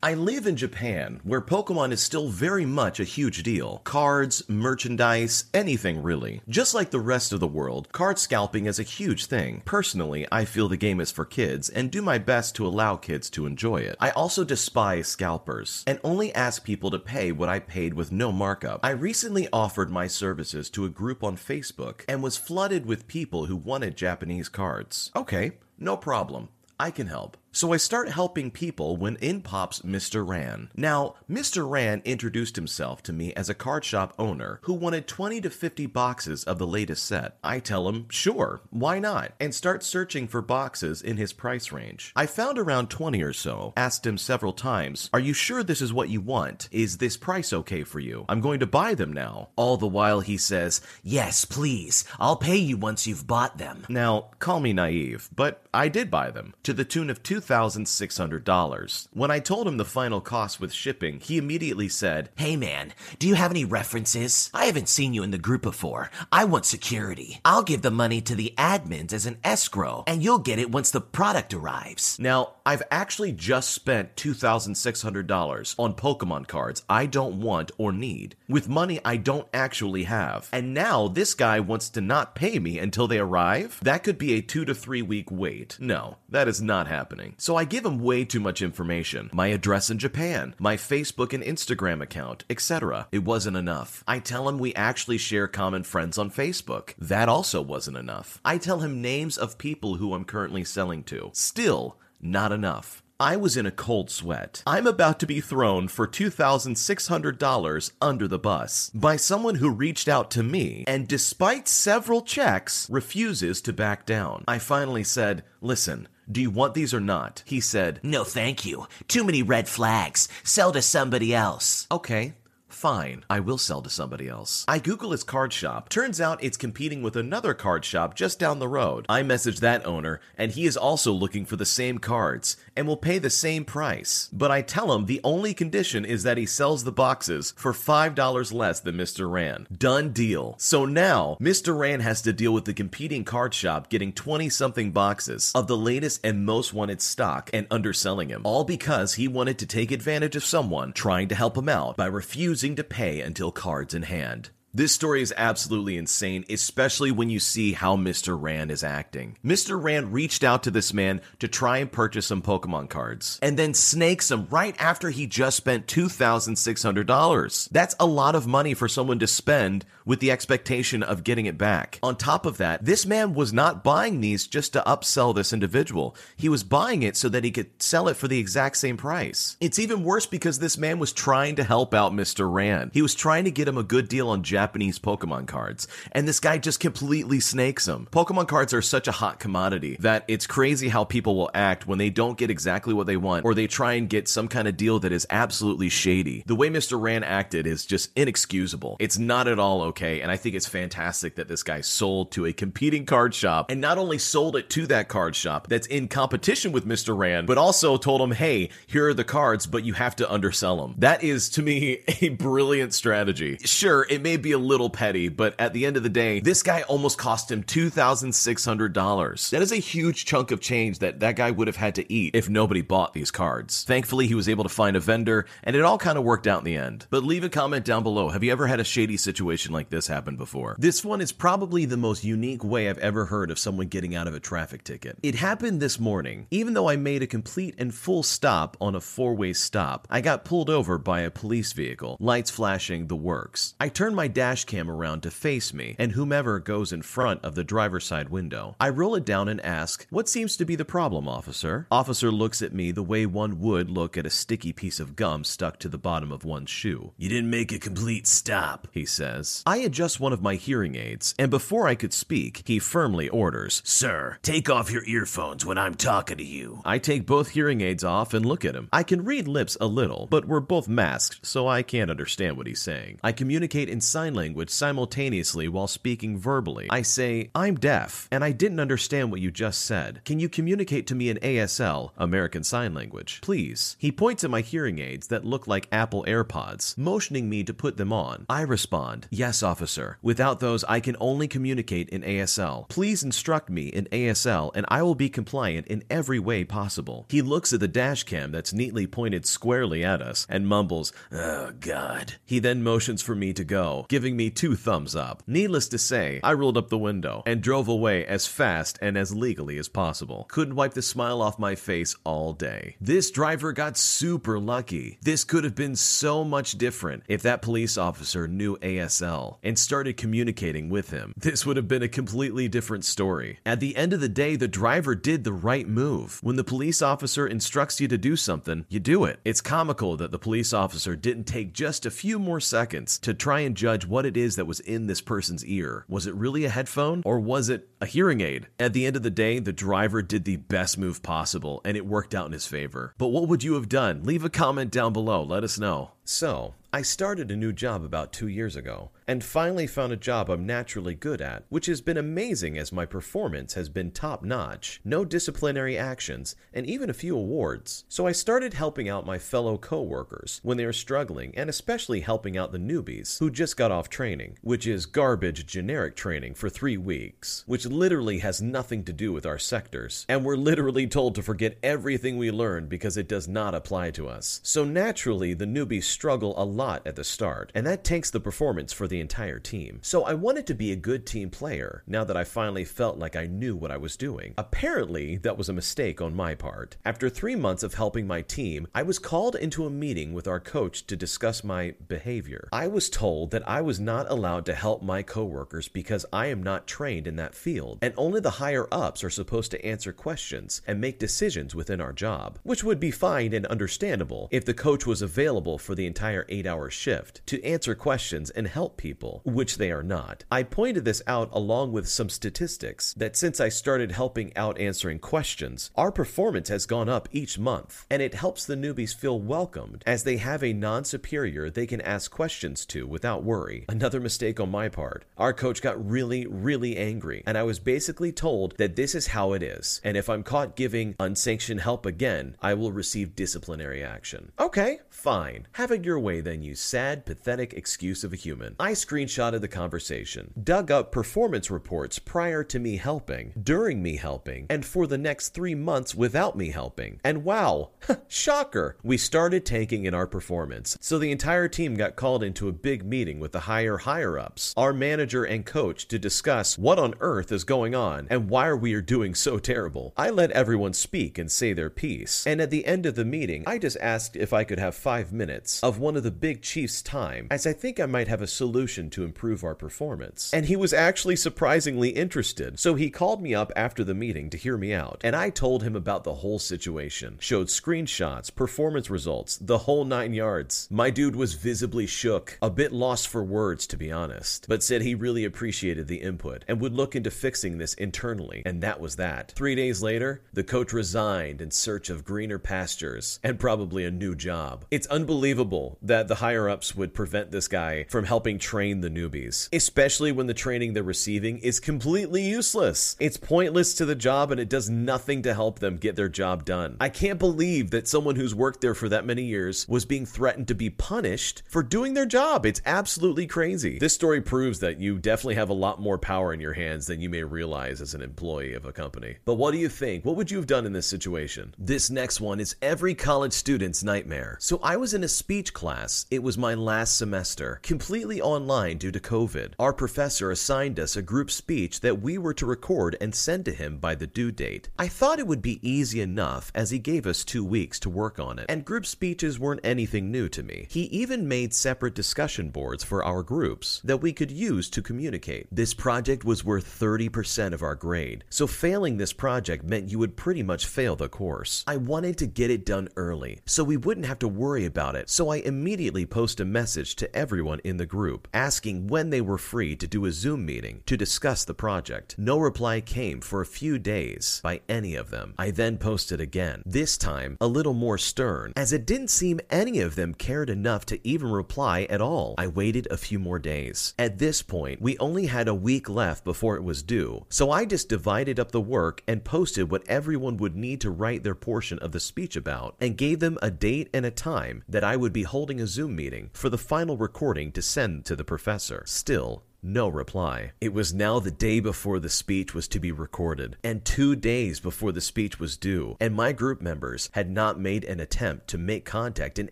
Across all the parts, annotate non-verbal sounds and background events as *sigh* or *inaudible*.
I live in Japan, where Pokemon is still very much a huge deal. Cards, merchandise, anything really. Just like the rest of the world, card scalping is a huge thing. Personally, I feel the game is for kids and do my best to allow kids to enjoy it. I also despise scalpers and only ask people to pay what I paid with no markup. I recently offered my services to a group on Facebook and was flooded with people who wanted Japanese cards. Okay, no problem. I can help. So I start helping people when in pops Mr. Ran. Now, Mr. Ran introduced himself to me as a card shop owner who wanted 20 to 50 boxes of the latest set. I tell him, sure, why not? And start searching for boxes in his price range. I found around 20 or so, asked him several times, Are you sure this is what you want? Is this price okay for you? I'm going to buy them now. All the while he says, Yes, please, I'll pay you once you've bought them. Now, call me naive, but I did buy them to the tune of two. $1,600. When I told him the final cost with shipping, he immediately said, Hey man, do you have any references? I haven't seen you in the group before. I want security. I'll give the money to the admins as an escrow, and you'll get it once the product arrives. Now, I've actually just spent $2,600 on Pokemon cards I don't want or need, with money I don't actually have. And now this guy wants to not pay me until they arrive? That could be a two to three week wait. No, that is not happening. So I give him way too much information my address in Japan, my Facebook and Instagram account, etc. It wasn't enough. I tell him we actually share common friends on Facebook. That also wasn't enough. I tell him names of people who I'm currently selling to. Still, not enough. I was in a cold sweat. I'm about to be thrown for $2,600 under the bus by someone who reached out to me and, despite several checks, refuses to back down. I finally said, Listen, do you want these or not? He said, No, thank you. Too many red flags. Sell to somebody else. Okay, Fine, I will sell to somebody else. I Google his card shop. Turns out it's competing with another card shop just down the road. I message that owner, and he is also looking for the same cards and will pay the same price. But I tell him the only condition is that he sells the boxes for $5 less than Mr. Ran. Done deal. So now, Mr. Ran has to deal with the competing card shop getting 20 something boxes of the latest and most wanted stock and underselling him. All because he wanted to take advantage of someone trying to help him out by refusing refusing to pay until cards in hand. This story is absolutely insane, especially when you see how Mr. Rand is acting. Mr. Rand reached out to this man to try and purchase some Pokemon cards, and then snakes him right after he just spent $2,600. That's a lot of money for someone to spend with the expectation of getting it back. On top of that, this man was not buying these just to upsell this individual. He was buying it so that he could sell it for the exact same price. It's even worse because this man was trying to help out Mr. Rand. He was trying to get him a good deal on Japanese Pokemon cards. And this guy just completely snakes him. Pokemon cards are such a hot commodity that it's crazy how people will act when they don't get exactly what they want or they try and get some kind of deal that is absolutely shady. The way Mr. Rand acted is just inexcusable. It's not at all okay. And I think it's fantastic that this guy sold to a competing card shop and not only sold it to that card shop that's in competition with Mr. Rand, but also told him, hey, here are the cards, but you have to undersell them. That is to me *laughs* a brilliant strategy. Sure, it may be be a little petty, but at the end of the day, this guy almost cost him $2,600. That is a huge chunk of change that that guy would have had to eat if nobody bought these cards. Thankfully, he was able to find a vendor, and it all kind of worked out in the end. But leave a comment down below. Have you ever had a shady situation like this happen before? This one is probably the most unique way I've ever heard of someone getting out of a traffic ticket. It happened this morning. Even though I made a complete and full stop on a four way stop, I got pulled over by a police vehicle, lights flashing, the works. I turned my dash cam around to face me and whomever goes in front of the driver's side window. I roll it down and ask, What seems to be the problem, officer? Officer looks at me the way one would look at a sticky piece of gum stuck to the bottom of one's shoe. You didn't make a complete stop, he says. I adjust one of my hearing aids, and before I could speak, he firmly orders, Sir, take off your earphones when I'm talking to you. I take both hearing aids off and look at him. I can read lips a little, but we're both masked, so I can't understand what he's saying. I communicate in sign language simultaneously while speaking verbally. I say, I'm deaf, and I didn't understand what you just said. Can you communicate to me in ASL, American Sign Language? Please. He points at my hearing aids that look like Apple AirPods, motioning me to put them on. I respond, Yes, officer. Without those, I can only communicate in ASL. Please instruct me in ASL, and I will be compliant in every way possible. He looks at the dash cam that's neatly pointed squarely at us and mumbles, Oh, God. He then motions for me to go, giving me two thumbs up. Needless to say, I rolled up the window and drove away as fast and as legally as possible. Couldn't wipe the smile off my face all day. This driver got super lucky. This could have been so much different if that police officer knew ASL and started communicating with him. This would have been a completely different story. At the end of the day, the driver did the right move. When the police officer instructs you to do something, you do it. It's comical that the police officer didn't take just a few more seconds to try and judge what it is that was in this person's ear. Was it really a headphone or was it a hearing aid? At the end of the day, the driver did the best move possible and it worked out in his favor. But what would you have done? Leave a comment down below. Let us know. So, I started a new job about two years ago, and finally found a job I'm naturally good at, which has been amazing as my performance has been top notch, no disciplinary actions, and even a few awards. So I started helping out my fellow coworkers when they were struggling, and especially helping out the newbies who just got off training, which is garbage generic training for three weeks, which literally has nothing to do with our sectors, and we're literally told to forget everything we learned because it does not apply to us. So naturally, the newbies struggle a lot at the start, and that tanks the performance for the entire team. So I wanted to be a good team player now that I finally felt like I knew what I was doing. Apparently, that was a mistake on my part. After three months of helping my team, I was called into a meeting with our coach to discuss my behavior. I was told that I was not allowed to help my coworkers because I am not trained in that field, and only the higher ups are supposed to answer questions and make decisions within our job, which would be fine and understandable if the coach was available for the entire eight hour shift to answer questions and help people, which they are not. I pointed this out along with some statistics that since I started helping out answering questions, our performance has gone up each month, and it helps the newbies feel welcomed as they have a non superior they can ask questions to without worry. Another mistake on my part. Our coach got really, really angry, and I was basically told that this is how it is, and if I'm caught giving unsanctioned help again, I will receive disciplinary action. Okay, fine. Have it your way then, you sad, pathetic excuse of a human. I screenshotted the conversation, dug up performance reports prior to me helping, during me helping, and for the next three months without me helping. And wow, *laughs* shocker, we started tanking in our performance. So the entire team got called into a big meeting with the higher higher ups, our manager and coach, to discuss what on earth is going on and why we are doing so terrible. I let everyone speak and say their piece, and at the end of the meeting, I just asked if I could have five minutes of one of the big chief's time, as I think I might have a solution to improve our performance. And he was actually surprisingly interested, so he called me up after the meeting to hear me out, and I told him about the whole situation, showed screenshots, performance results, the whole nine yards. My dude was visibly shook, a bit lost for words to be honest, but said he really appreciated the input and would look into fixing this internally, and that was that. Three days later, the coach resigned in search of greener pastures and probably a new job. It's unbelievable that the higher ups would prevent this guy from helping train the newbies, especially when the training they're receiving is completely useless. It's pointless to the job and it does nothing to help them get their job done. I can't believe that someone who's worked there for that many years was being threatened to be punished for doing their job. It's absolutely crazy. This story proves that you definitely have a lot more power in your hands than you may realize as an employee of a company. But what do you think? What would you have done in this situation? This next one is every college student's nightmare. So I was in a speech class. It was my last semester, completely online due to COVID. Our professor assigned us a group speech that we were to record and send to him by the due date. I thought it would be easy enough as he gave us two weeks to work on it, and group speeches weren't anything new to me. He even made separate discussion boards for our groups that we could use to communicate. This project was worth 30% of our grade, so failing this project meant you would pretty much fail the course. I wanted to get it done early, so we wouldn't have to worry about it, so I immediately post a message to everyone in the group group, asking when they were free to do a Zoom meeting to discuss the project. No reply came for a few days by any of them. I then posted again, this time a little more stern, as it didn't seem any of them cared enough to even reply at all. I waited a few more days. At this point, we only had a week left before it was due, so I just divided up the work and posted what everyone would need to write their portion of the speech about, and gave them a date and a time that I would be holding a Zoom meeting for the final recording to send to the professor. Still, no reply. It was now the day before the speech was to be recorded, and two days before the speech was due, and my group members had not made an attempt to make contact in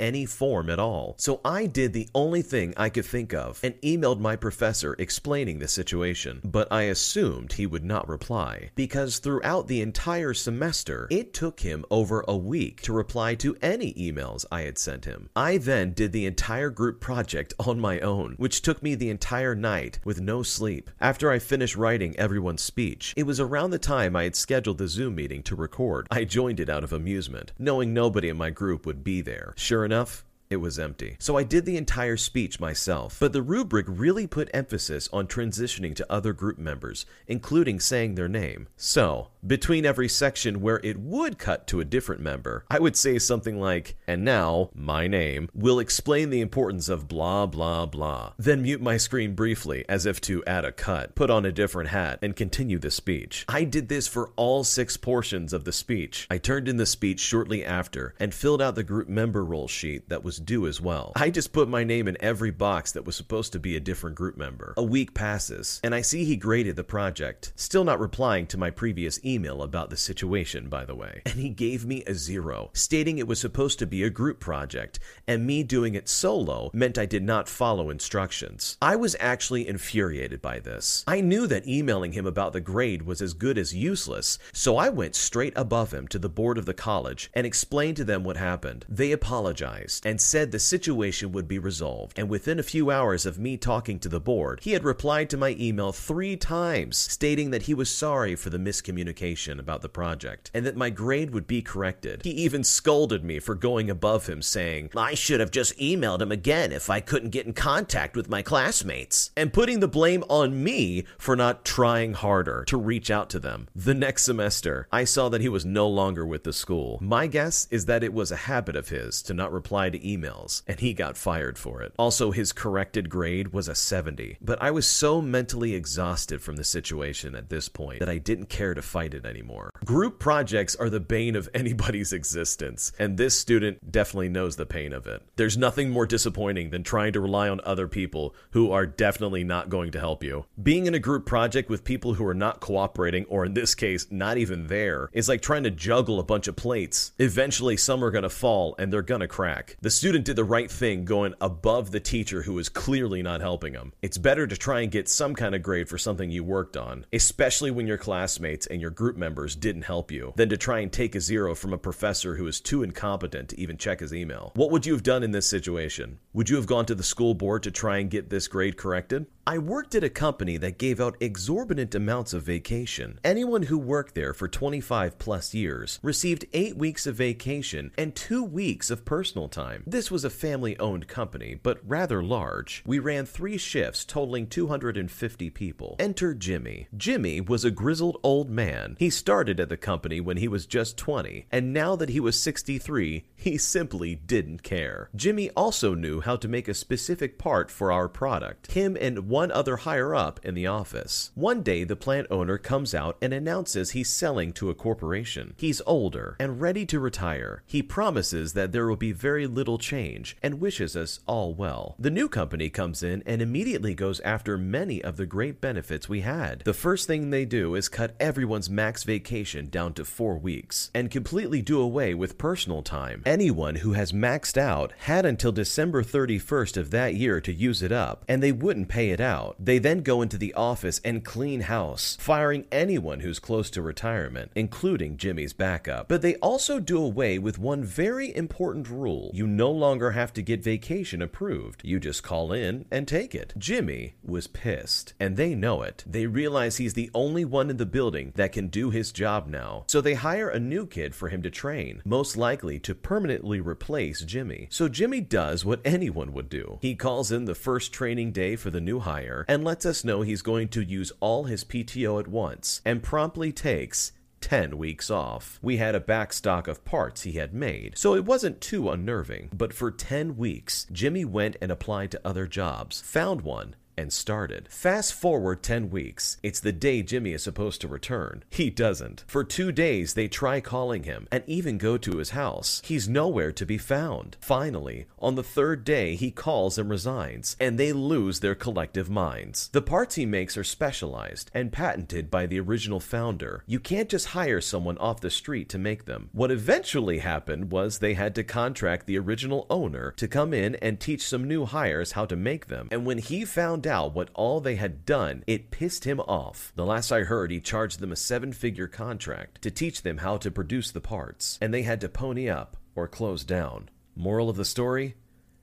any form at all. So I did the only thing I could think of and emailed my professor explaining the situation, but I assumed he would not reply, because throughout the entire semester, it took him over a week to reply to any emails I had sent him. I then did the entire group project on my own, which took me the entire night night with no sleep. After I finished writing everyone's speech, it was around the time I had scheduled the Zoom meeting to record. I joined it out of amusement, knowing nobody in my group would be there. Sure enough, it was empty. So I did the entire speech myself. But the rubric really put emphasis on transitioning to other group members, including saying their name. So, between every section where it would cut to a different member, I would say something like, and now, my name, will explain the importance of blah blah blah. Then mute my screen briefly, as if to add a cut, put on a different hat, and continue the speech. I did this for all six portions of the speech. I turned in the speech shortly after and filled out the group member roll sheet that was due as well. I just put my name in every box that was supposed to be a different group member. A week passes, and I see he graded the project, still not replying to my previous email about the situation, by the way. And he gave me a zero, stating it was supposed to be a group project, and me doing it solo meant I did not follow instructions. I was actually infuriated by this. I knew that emailing him about the grade was as good as useless, so I went straight above him to the board of the college and explained to them what happened. They apologized and said the situation would be resolved, and within a few hours of me talking to the board, he had replied to my email three times, stating that he was sorry for the miscommunication about the project, and that my grade would be corrected. He even scolded me for going above him, saying, I should have just emailed him again if I couldn't get in contact with my classmates, and putting the blame on me for not trying harder to reach out to them. The next semester, I saw that he was no longer with the school. My guess is that it was a habit of his to not reply to emails emails, and he got fired for it. Also, his corrected grade was a 70. But I was so mentally exhausted from the situation at this point that I didn't care to fight it anymore. Group projects are the bane of *laughs* anybody's existence, and this student definitely knows the pain of it. There's nothing more disappointing than trying to rely on other people who are definitely not going to help you. Being in a group project with people who are not cooperating, or in this case, not even there, is like trying to juggle a bunch of plates. Eventually, some are going to fall and they're going to crack. The student did the right thing going above the teacher who was clearly not helping him. It's better to try and get some kind of grade for something you worked on, especially when your classmates and your group members didn't help you, than to try and take a zero from a professor who is too incompetent to even check his email. What would you have done in this situation? Would you have gone to the school board to try and get this grade corrected? I worked at a company that gave out exorbitant amounts of vacation. Anyone who worked there for 25 plus years received 8 weeks of vacation and 2 weeks of personal time. This was a family owned company, but rather large. We ran 3 shifts totaling 250 people. Enter Jimmy. Jimmy was a grizzled old man. He started at the company when he was just 20, and now that he was 63, he simply didn't care. Jimmy also knew how to make a specific part for our product. Him and one other higher up in the office. One day, the plant owner comes out and announces he's selling to a corporation. He's older and ready to retire. He promises that there will be very little change and wishes us all well. The new company comes in and immediately goes after many of the great benefits we had. The first thing they do is cut everyone's max vacation down to four weeks and completely do away with personal time. Anyone who has maxed out had until December 31st of that year to use it up, and they wouldn't pay it out. They then go into the office and clean house, firing anyone who's close to retirement, including Jimmy's backup. But they also do away with one very important rule you no longer have to get vacation approved. You just call in and take it. Jimmy was pissed, and they know it. They realize he's the only one in the building that can do his job now. So they hire a new kid for him to train, most likely to permanently replace Jimmy. So Jimmy does what anyone would do. He calls in the first training day for the new hire and lets us know he's going to use all his PTO at once and promptly takes 10 weeks off. We had a backstock of parts he had made, so it wasn't too unnerving. But for 10 weeks, Jimmy went and applied to other jobs, found one, and started. Fast forward 10 weeks. It's the day Jimmy is supposed to return. He doesn't. For two days, they try calling him and even go to his house. He's nowhere to be found. Finally, on the third day, he calls and resigns, and they lose their collective minds. The parts he makes are specialized and patented by the original founder. You can't just hire someone off the street to make them. What eventually happened was they had to contract the original owner to come in and teach some new hires how to make them. And when he found out what all they had done, it pissed him off. The last I heard, he charged them a seven figure contract to teach them how to produce the parts, and they had to pony up or close down. Moral of the story?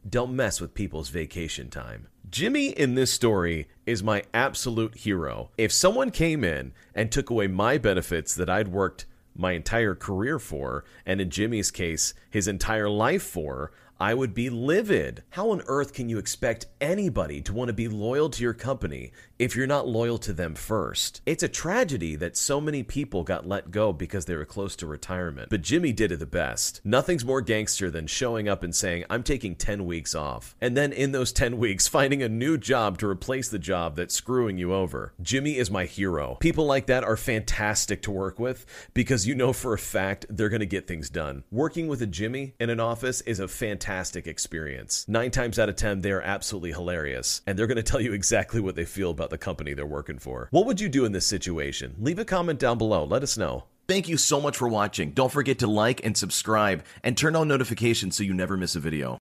Don't mess with people's vacation time. Jimmy in this story is my absolute hero. If someone came in and took away my benefits that I'd worked my entire career for, and in Jimmy's case, his entire life for, I would be livid. How on earth can you expect anybody to want to be loyal to your company if you're not loyal to them first? It's a tragedy that so many people got let go because they were close to retirement. But Jimmy did it the best. Nothing's more gangster than showing up and saying, I'm taking 10 weeks off. And then in those 10 weeks, *laughs* finding a new job to replace the job that's screwing you over. Jimmy is my hero. People like that are fantastic to work with because you know for a fact they're going to get things done. Working with a Jimmy in an office is a fantastic experience. Nine times out of 10, they're absolutely hilarious, and they're going to tell you exactly what they feel about the company they're working for. What would you do in this situation? Leave a comment down below. Let us know. Thank you so much for watching. Don't forget to like and subscribe and turn on notifications so you never miss a video.